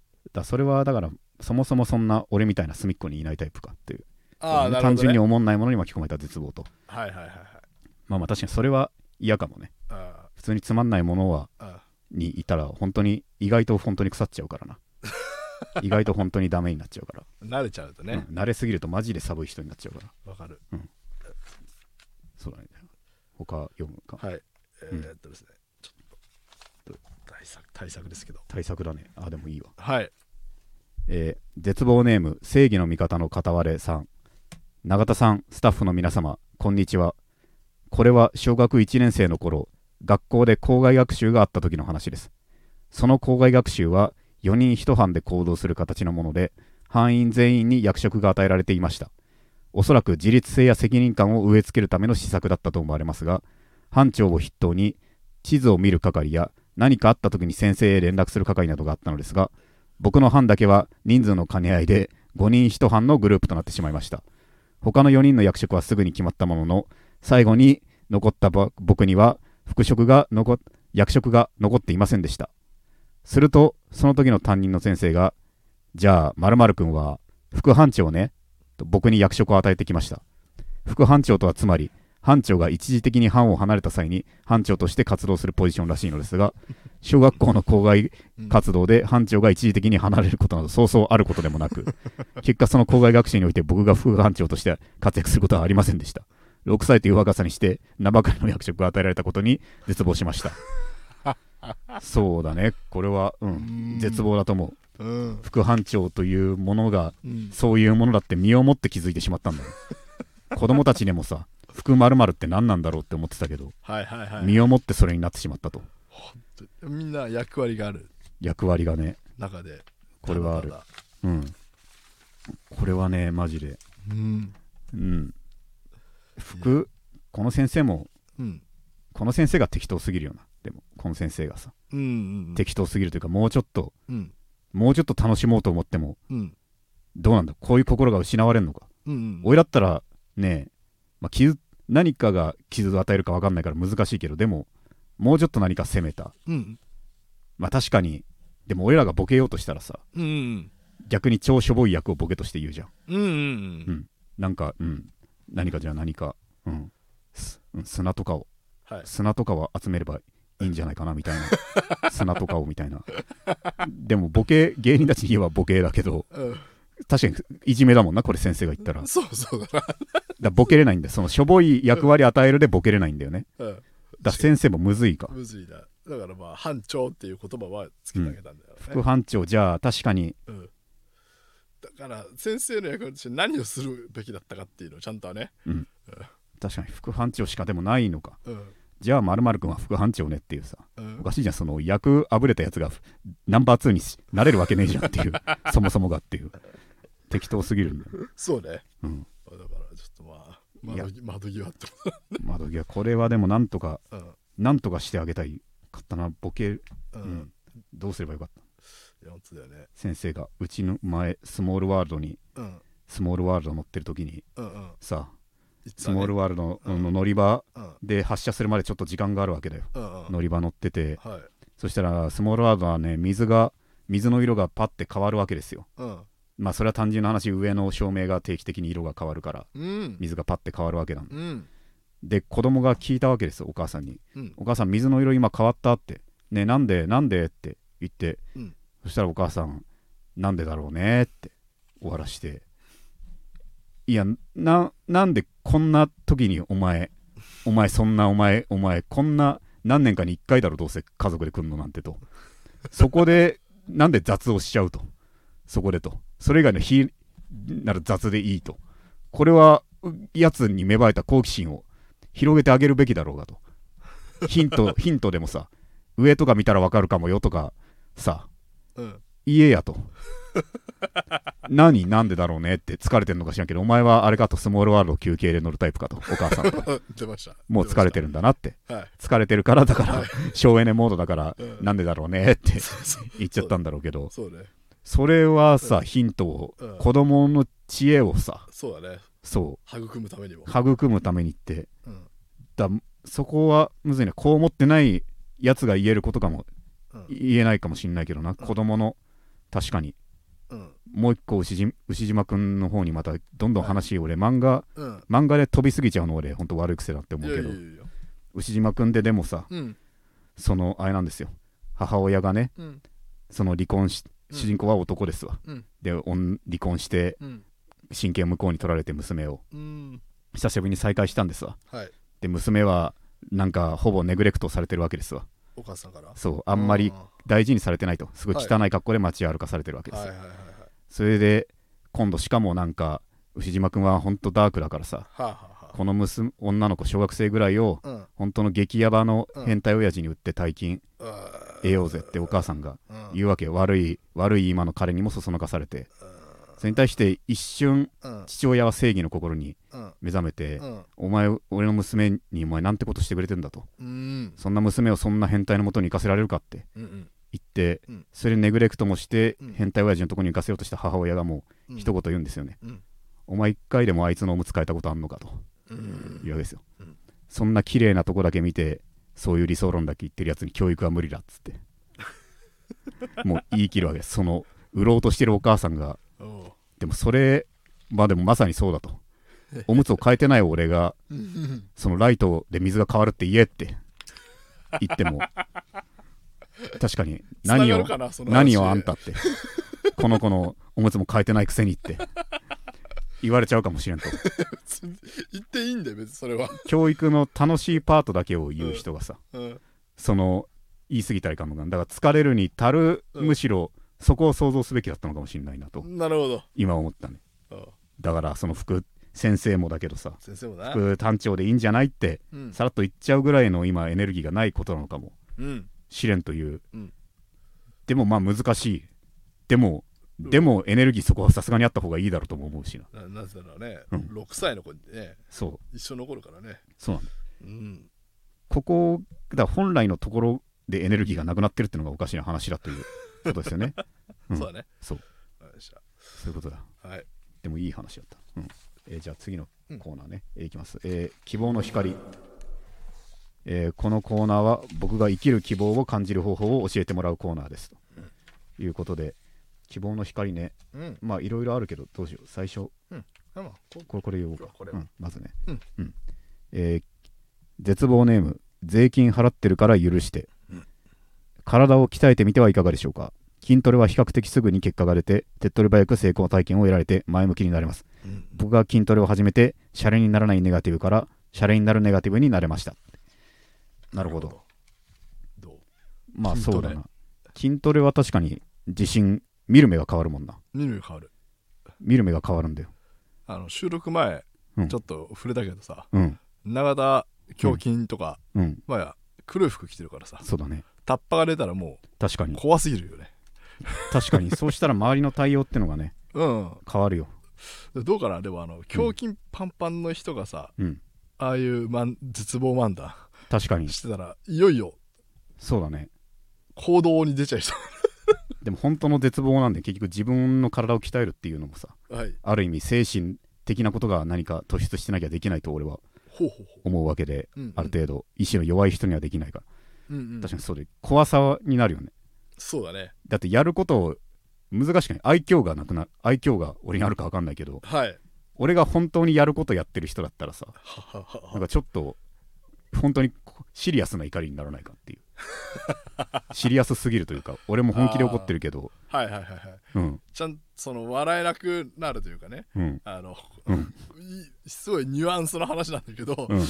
らそれはだからそもそもそんな俺みたいな隅っこにいないタイプかっていう単純に思んないものに巻き込まれた絶望と。はいはいはいはい。まあまあ確かにそれは嫌かもね。あ普通につまんないものはにいたら本当に意外と本当に腐っちゃうからな。意外と本当にダメになっちゃうから、あ慣れちゃうとね。うん慣れすぎるとマジで寒い人になっちゃうから。わ、かる。そうだね。他読むか。はい。えうん。ー、っとですね。ちょっと対策対策ですけど。対策だね。あでもいいわ。はい。えー絶望ネーム正義の味方の片割れさん永田さんスタッフの皆様こんにちは。これは小学1年生の頃学校で校外学習があった時の話です。その校外学習は4人1班で行動する形のもので班員全員に役職が与えられていました。おそらく自立性や責任感を植え付けるための施策だったと思われますが班長を筆頭に地図を見る係や何かあった時に先生へ連絡する係などがあったのですが僕の班だけは人数の兼ね合いで5人1班のグループとなってしまいました。他の4人の役職はすぐに決まったものの最後に残った僕には副職が残役職が残っていませんでした。するとその時の担任の先生がじゃあ〇〇君は副班長ねと僕に役職を与えてきました。副班長とはつまり班長が一時的に班を離れた際に班長として活動するポジションらしいのですが小学校の校外活動で班長が一時的に離れることなどそうそうあることでもなく 結果その校外学習において僕が副班長として活躍することはありませんでした。6歳という若さにして名ばかりの役職が与えられたことに絶望しました。そうだね。これは、う、うん。ん絶望だと思う。うん。副班長というものがうん。そういうものだって身をもって気づいてしまったんだよ。子供たちでもさ副〇〇って何なんだろうって思ってたけどはいはいはい。身をもってそれになってしまったと。みんな役割がある。役割がね。中で。これはある。うん。これはねマジで。うん。うん。副この先生もうん。この先生が適当すぎるよな。でもこの先生がさ。うんうん適当すぎるというかもうちょっとうん。もうちょっと楽しもうと思ってもうん。どうなんだ？こういう心が失われるのか？うんうん。俺だったらねまあ、傷何かが傷を与えるか分かんないから難しいけどでももうちょっと何か攻めた。うん。まあ確かにでも俺らがボケようとしたらさうん。うん逆に超しょぼい役をボケとして言うじゃん。うんうんなんかうん。何かじゃあ何かうん。すうん砂とかをはい。砂とかは集めればいいんじゃないかなみたいな。砂とかをみたいな。でもボケ芸人たちに言えばボケだけどうん確かにいじめだもんなこれ先生が言ったら。そうそうだらボケれないんだよ。そのしょぼい役割与えるでボケれないんだよね。なうん。だから先生もむずいか。むずいな。だからまあ班長っていう言葉はつけてあげたんだよね。副班長じゃあ確かに。うん。だから先生の役割として何をするべきだったかっていうのをちゃんとはね確かに副班長しかでもないのか。うん。じゃあ〇〇君は副班長ねっていうさ。うん。おかしいじゃんその役あぶれたやつがナンバー2にしなれるわけねえじゃんっていう。そもそもがっていう適当すぎるんだよ、そうね。うん、だからちょっとまあ窓窓際って 窓際。これはでもなんとかうん。なんとかしてあげたいかったなボケ、ううん。ん、どうすればよかった？いや本当だよね。先生がうちの前スモールワールドにうん。スモールワールド乗ってる時にうんうん。さいつはね。スモールワールドうん。の乗り場うん。で発車するまでちょっと時間があるわけだよ。うんうん。乗り場乗ってて。はい。そしたらスモールワールドはね水が水の色がパッて変わるわけですよ。うんまあそれは単純な話上の照明が定期的に色が変わるからうん。水がパッて変わるわけなんだ。うん。で子供が聞いたわけですよお母さんに。うん。お母さん水の色今変わったって。ねなんでなんで？って言って、うん。そしたらお母さんなんでだろうねって終わらして。いやななんでこんな時にお前お前そんなお前お前こんな何年かに1回だろどうせ家族で来るのなんてと。そこでなんで雑をしちゃうと。そこでとそれ以外の非なら雑でいいと。これはうやつに芽生えた好奇心を広げてあげるべきだろうがと。ヒント ヒントでもさ上とか見たらわかるかもよとかさうん。言えやと。何なんでだろうねって疲れてるのか知らんけどお前はあれかとスモールワールド休憩で乗るタイプかとお母さん。もう疲れてるんだなって。るはい。疲れてるからだからはい。省エネモードだからうん。なんでだろうねって言っちゃったんだろうけど。ねそれはさヒントをうん子供の知恵をさそうだね。そ育むためにも。う育むためにって。うん。だそこはむずいねこう思ってないやつが言えることかもうん。言えないかもしんないけどな。子供の確かに。うん。もう一個牛島牛島くんの方にまたどんどん話俺漫画うん。漫画で飛びすぎちゃうの俺。ほんと悪い癖だって思いうやけど牛島くんででもさうん。そのあれなんですよ。母親がねうん。その離婚しうん主人公は男ですわ、うん。で離婚してうん。親権を向こうに取られて娘を。うん。久しぶりに再会したんですわ。はい。で娘はなんかほぼネグレクトされてるわけですわ。お母さんから？そうあんまりは大事にされてないと。すごい汚い格好で街歩かされてるわけですそれで今度しかもなんか牛島君は本当ダークだからさはあ、はあはこの娘女の子小学生ぐらいをあ、うん。本当の激ヤバの変態親父に売って大金。あ得ようぜってお母さんが言うわけよ悪い悪い今の彼にもそそのかされてそれに対して一瞬父親は正義の心に目覚めてお前俺の娘にお前なんてことしてくれてんだとそんな娘をそんな変態のもとに行かせられるかって言ってそれネグレクトもして変態親父のとこに行かせようとした母親がもう一言言うんですよねお前一回でもあいつのおむつ替えたことあんのかとうん言うわけですよそんな綺麗なとこだけ見てそういう理想論だけ言ってるやつに教育は無理だっつって。もう言い切るわけ。ですその売ろうとしてるお母さんが。でもそれまあでもまさにそうだと。おむつを変えてない俺がうんそのライトで水が変わるって言えって。言っても確かに何を何をあんたって。この子のおむつも変えてないくせにって言われちゃうかもしれんと。言っていいんだよ別にそれは、教育の楽しいパートだけを言う人がさうん、その言い過ぎたらいかんのかな。だから疲れるに足るうんむしろそこを想像すべきだったのかもしれないなとなるほど。今思ったね。うん。だからその副先生もだけどさ先生もな。副単調でいいんじゃないってうん。さらっと言っちゃうぐらいの今エネルギーがないことなのかもうん。試練という、うん。でもまあ難しい。でも、うんでもエネルギーそこはさすがにあった方がいいだろうとも思うしな。ななぜだろうね、うん。6歳の子にね。そう。一生残るからね。そうなんだ。うん。ここだ本来のところでエネルギーがなくなってるっていうのがおかしな話だという ことですよね、うん。そうだね。そう。そういうことだ。たはい。でもいい話だった、うん。えーじゃあ次のうん。コーナーね、えーいきます、えー希望の光、えーこのコーナーは僕が生きる希望を感じる方法を教えてもらうコーナーです。と、いうことで希望の光ね。うん。まあいろいろあるけどどうしよう。最初。あまあここれこれ言おうかこれうん、まずね。うん。えー絶望ネーム。税金払ってるから許して、うん。体を鍛えてみてはいかがでしょうか。筋トレは比較的すぐに結果が出て手っ取り早く成功体験を得られて前向きになれます。うん。僕が筋トレを始めてシャレにならないネガティブからシャレになるネガティブになれました。なるほど。まあそうだな。筋トレは確かに自信見る目が変わるもんな。見る変わる。見る目が変わるんだよ。あの収録前、うん。ちょっと触れたけどさうん。永田胸筋とか、うん。まあ黒い服着てるからさそうだね。タッパが出たらもう確かに。怖すぎるよね。確かに。そうしたら周りの対応ってのがね うん。変わるよ。どうかな？でもあの胸筋パンパンの人がさ、うん。ああいう絶望漫談確かに。してたらいよいよそうだね。行動に出ちゃいそでも本当の絶望なんで結局自分の体を鍛えるっていうのもさうはい。ある意味精神的なことが何か突出してなきゃできないと俺は思うわけで、ある程度意志の弱い人にはできないから。うんうん。確かにそうで怖さになるよね。そうだね。だってやることを難しくない。愛嬌がなくな愛嬌が俺にあるか分かんないけどはい。俺が本当にやることやってる人だったらさなんかちょっと本当にこシリアスな怒りにならないかっていうシリアスすぎるというか俺も本気で怒ってるけど。はいはいはいはい。うん。ちゃんとその笑えなくなるというかね。うん。あの、うん。いすごいニュアンスの話なんだけど、確かうんに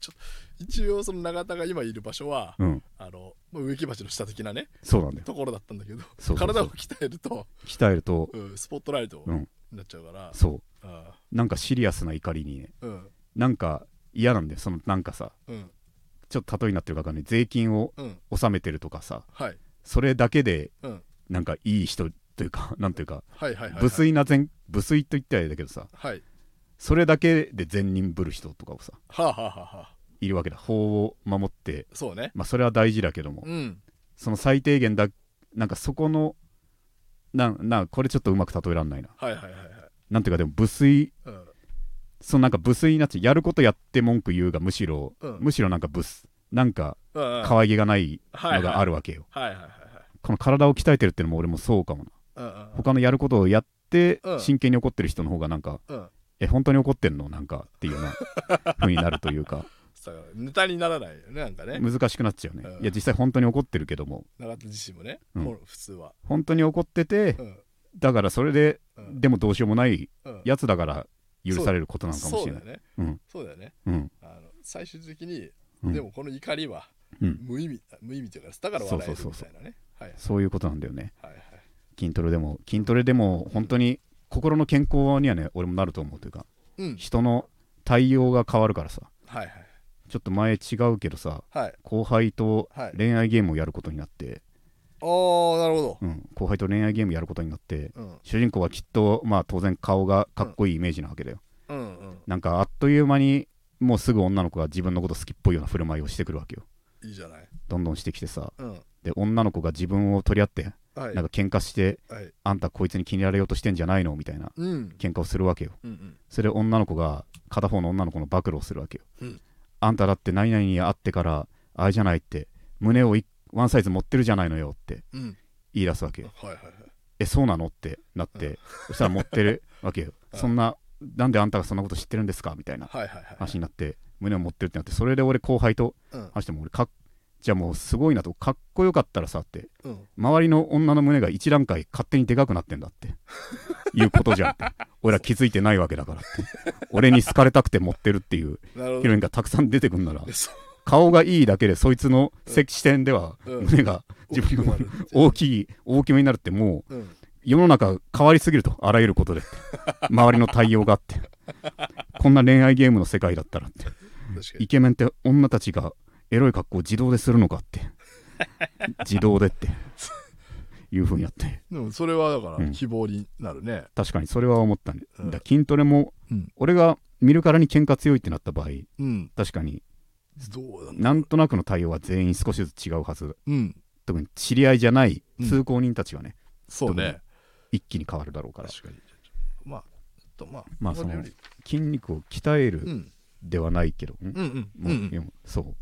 ちょ一応その永田が今いる場所は、うん。あのまあ植木鉢の下的なねそうなんだよところだったんだけどそうそうそう。体を鍛えると、鍛えるとうん、スポットライトうん。になっちゃうから、そあうなんかシリアスな怒りにね。ーうん。なんか嫌なんだよそのなんかさ。うんちょっと例えになってるか分かんない。税金をうん。納めてるとかさはい。それだけでうん。なんかいい人というか なんていうかはいはいはいはい。無粋な善無粋と言ってはあれだけどさはい。それだけで善人ぶる人とかをさはあ、はあはあはあ、いるわけだ。法を守ってそうね。まあそれは大事だけどもうん。その最低限だなんかそこのなんなんこれちょっとうまく例えらんないな。はいはいはいはい。なんていうかでも無粋うんそのなんか無粋になっちゃうやることやって文句言うがむしろ、うん。むしろなんかブス。なんかうん可愛げがないのがあるるわけよ、はいはいはいはい。この体を鍛えてるってのも俺もそうかもな。うんうん。他のやることをやってうん。真剣に怒ってる人の方がなんか、うん。え本当に怒ってんの？なんかっていうような 風になるというか。ネタにならないよねなんかね。難しくなっちゃうね、うん。いや実際本当に怒ってるけども。永田自身もね、うん。ほら普通は。本当に怒っててうん。だからそれでうん。でもどうしようもないうん。やつだから許されることなのかもしれない。そうだよね。うん。そうだよね。うんあの最終的に、うん。でもこの怒りはうん。無意味無意味というかだから笑えるみたいなね。はい。そういうことなんだよね。はいはい。筋トレでも筋トレでも本当に心の健康にはね俺もなると思うというかうん。人の対応が変わるからさ。はいはい。ちょっと前違うけどさはい。後輩とはい。恋愛ゲームをやることになって、ああなるほど。うん、後輩と恋愛ゲームやることになってうん。主人公はきっとまあ当然顔がかっこいいイメージなわけだよ、うんうん。なんかあっという間にもうすぐ女の子が自分のこと好きっぽいような振る舞いをしてくるわけよ。いいじゃない。どんどんしてきてさ。うん。で女の子が自分を取り合ってはい。なんか喧嘩してはい。あんたこいつに気に入られようとしてんじゃないの？みたいなうん。喧嘩をするわけよ。うんうん。それで女の子が片方の女の子の暴露をするわけよ、うん。あんただって何々に会ってからあれじゃないって胸をいワンサイズ持ってるじゃないのよってうん。言い出すわけよ。はいはいはい。えそうなのってなって、そしたら持ってるわけよ、うん。そんななんであんたがそんなこと知ってるんですか？みたいなはいはいはい話になって胸を持ってるってなってそれで俺後輩とうん。話しても俺かっじゃあもうすごいなとかっこよかったらさってうん。周りの女の胸が一段階勝手にでかくなってんだっていうことじゃんって。俺ら気づいてないわけだからって。俺に好かれたくて持ってるっていうヒロインがたくさん出てくんなら顔がいいだけでそいつの視点ではうん。胸が自分の大きい大きめになるってもううん。世の中変わりすぎるとあらゆることで。周りの対応があって。こんな恋愛ゲームの世界だったらって。イに。ケメンって女たちがエロい格好を自動でするのかって。自動でって。いうふうにやって。でもそれはだからうん。希望になるね。確かにそれは思ったね、うん。だ筋トレもうん。俺が見るからに喧嘩強いってなった場合うん。確かになんだなんとなくの対応は全員少しずつ違うはず。うん。特に知り合いじゃないうん。通行人たちはね、そうね。一気に変わるだろうから。確かに。まあとまあまあその筋肉を鍛えるうん。ではないけど、んうんうううん。いやそう。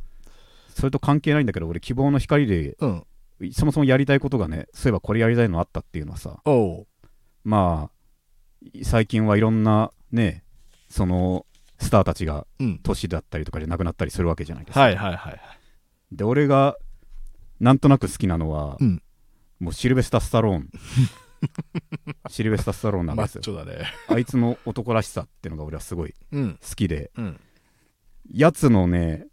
それと関係ないんだけど俺希望の光でうん。そもそもやりたいことがねそういえばこれやりたいのあったっていうのはさまあ最近はいろんなねそのスターたちがうん。年だったりとかで亡くなったりするわけじゃないですか、はいはいはいはい。で俺がなんとなく好きなのは、うん。もうシルベスタ・スタローン。シルベスタ・スタローンなんマですよ。ね。あいつの男らしさっていうのが俺はすごいうん。好きで。うん。やつのね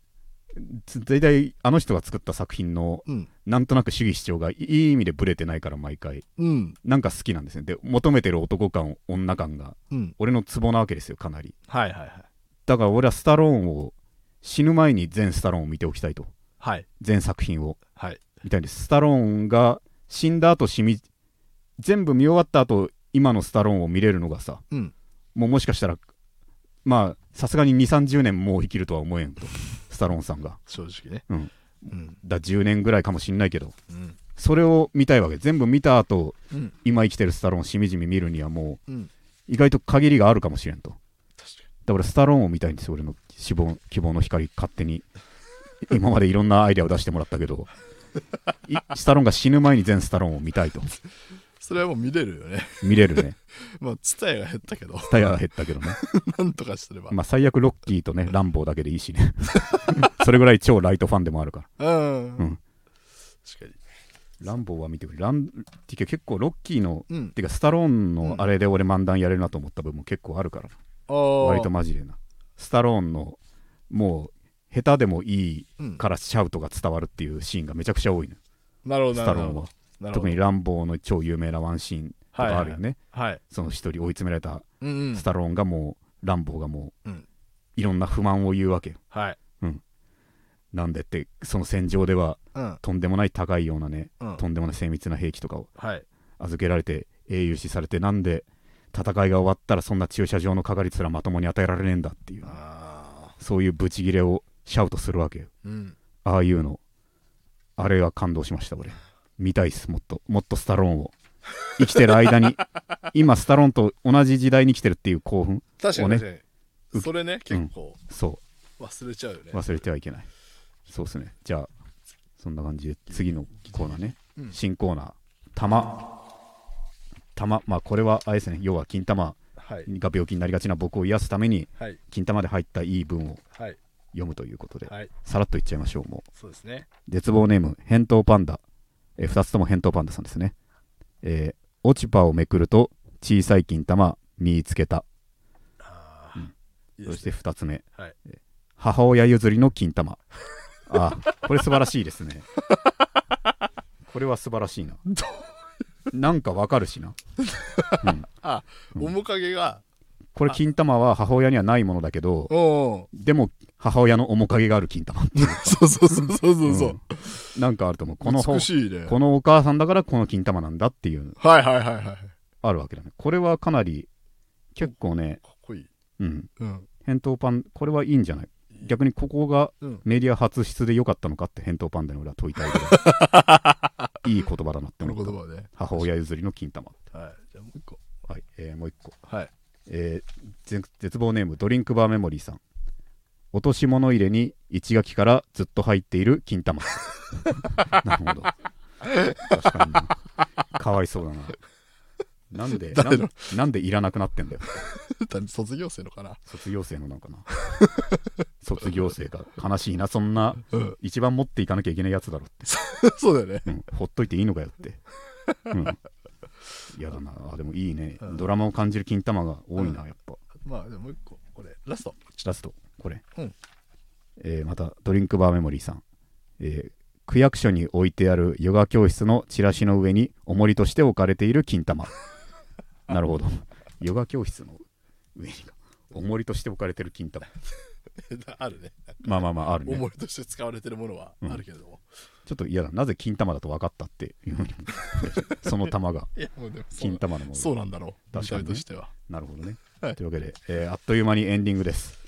つ大体あの人が作った作品のうん。なんとなく主義主張がいい意味でブレてないから毎回。うん。なんか好きなんですねで求めてる男感女感がうん。俺のツボなわけですよかなり。はいはいはいだから俺はスタローンを死ぬ前に全スタローンを見ておきたいと。はい。全作品を。はい。みたいです。スタローンが死んだ後しみ全部見終わった後今のスタローンを見れるのがさうん。もうもしかしたらまあさすがに2 3 0年もう生きるとは思えんと。スタローンさんが。正直ね。うん。うん。だ10年ぐらいかもしんないけど。うん。それを見たいわけ。全部見た後うん。今生きてるスタローンしみじみ見るにはもううん。意外と限りがあるかもしれんとだからスタローンを見たいんですよ俺の希望希望の光勝手に。今までいろんなアイデアを出してもらったけど。いスタローンが死ぬ前に全スタローンを見たいと。にそれはもう見れるよね。見れるね。まあツタヤが減ったけど。タイヤが減ったけどね。なんとかすれば。まあ最悪ロッキーとねランボーだけでいいしね。それぐらい超ライトファンでもあるから。うん。うん。確かに。ランボーは見てくれランっていうか結構ロッキーのうん。てかスタローンうん。のあれで俺漫談やれるなと思った部分も結構あるから割とマジでな。スタローンのもう下手でもいいうんからシャウトが伝わるっていうシーンがめちゃくちゃ多いのなるほどスタローンは。特にランボーの超有名なワンシーンとかあるよね、はい。その一人追い詰められたうんうん。スタローンがもう、ランボーがもう、うん。いろんな不満を言うわけよ。はい。なんでってその戦場ではうん。とんでもない高いようなね、うん。とんでもない精密な兵器とかをはい。預けられて英雄視されてなんで戦いが終わったらそんな駐車場の係すらまともに与えられねえんだっていう。そういうブチギレをシャウトするわけよ。うん。ああいうの。あれは感動しました俺。見たいっすもっと。もっとスタローンを。生きてる間に。今スタローンと同じ時代に生きてるっていう興奮をね。それね結構。そ忘れちゃうよね。う忘れてはいけない。そうっすね。じゃあそんな感じで次のコーナーね、うん。新コーナー。玉玉まあこれはあれですね要は金玉はい。が病気になりがちな僕を癒すためにはい。金玉で入ったいい文をはい。読むということで、はい。さらっといっちゃいましょうもう。そうですね。絶望ネーム返答パンダ、え2つとも返答パンダさんですね、えー落ち葉をめくると小さい金玉見つけた。あうん。そしていいですね。2つ目、はい。えー母親譲りの金玉。あこれ素晴らしいですね。これは素晴らしいななんかわかるしな、うん。あ、うん。面影が、これ金玉は母親にはないものだけどおでも母親の面影がある金玉。そうそうそうそうそうそう、うん。なんかあると思う。このね。このお母さんだからこの金玉なんだっていう。はいはいはいはい。かあるわけだね。これはかなり結構ねっこいい。うん。うん。返答パンこれはいいんじゃない？逆にここがうん。メディア初出でよかったのかって返答パンダの裏問いたいぐらい。いい言葉だなって思った。言葉ね。母親譲りの金玉。はい。じゃあもう一個。はい、えーもう一個。はい。えーぜ絶望ネームドリンクバーメモリーさん。落とし物入れに一垣からずっと入っている金玉。なるほど。確かに。なかわいそうだななんでな 誰の？んなんでいらなくなってんだよ。卒業生のかな？卒業生のなんかな。卒業生が悲しいなそんなうん。一番持っていかなきゃいけないやつだろって、そうだよね。うん、ほっといていいのかよって。うん。嫌だな。あでもいいね、うん。ドラマを感じる金玉が多いな、うん。やっぱ。まあ、でももう一個。これ、ラスト。ラスト。これ、うん。えーまたドリンクバーメモリーさん、えー区役所に置いてあるヨガ教室のチラシの上に重りとして置かれている金玉なるほどヨガ教室の上に重りとして置かれてる金玉 あるね。まあまあまああるね重りとして使われてるものはあるけれども。ちょっと嫌だなぜ金玉だと分かったっていうふうに その玉が金玉のものそうなんだろう。確かにねとしては。なるほどね。はいというわけで、えーあっという間にエンディングです、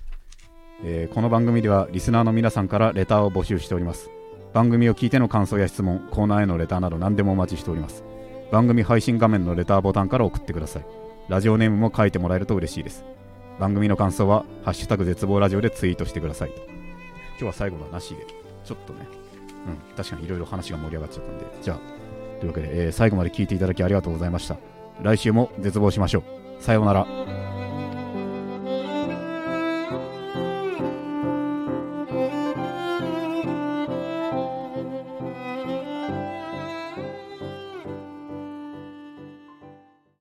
えーこの番組ではリスナーの皆さんからレターを募集しております。番組を聞いての感想や質問、コーナーへのレターなど何でもお待ちしております。番組配信画面のレターボタンから送ってください。ラジオネームも書いてもらえると嬉しいです。番組の感想は、ハッシュタグ絶望ラジオでツイートしてくださいと。今日は最後のなしで、ちょっとね、うん、確かにいろいろ話が盛り上がっちゃったんで、じゃあ、というわけで、えー最後まで聞いていただきありがとうございました。来週も絶望しましょう。さようなら。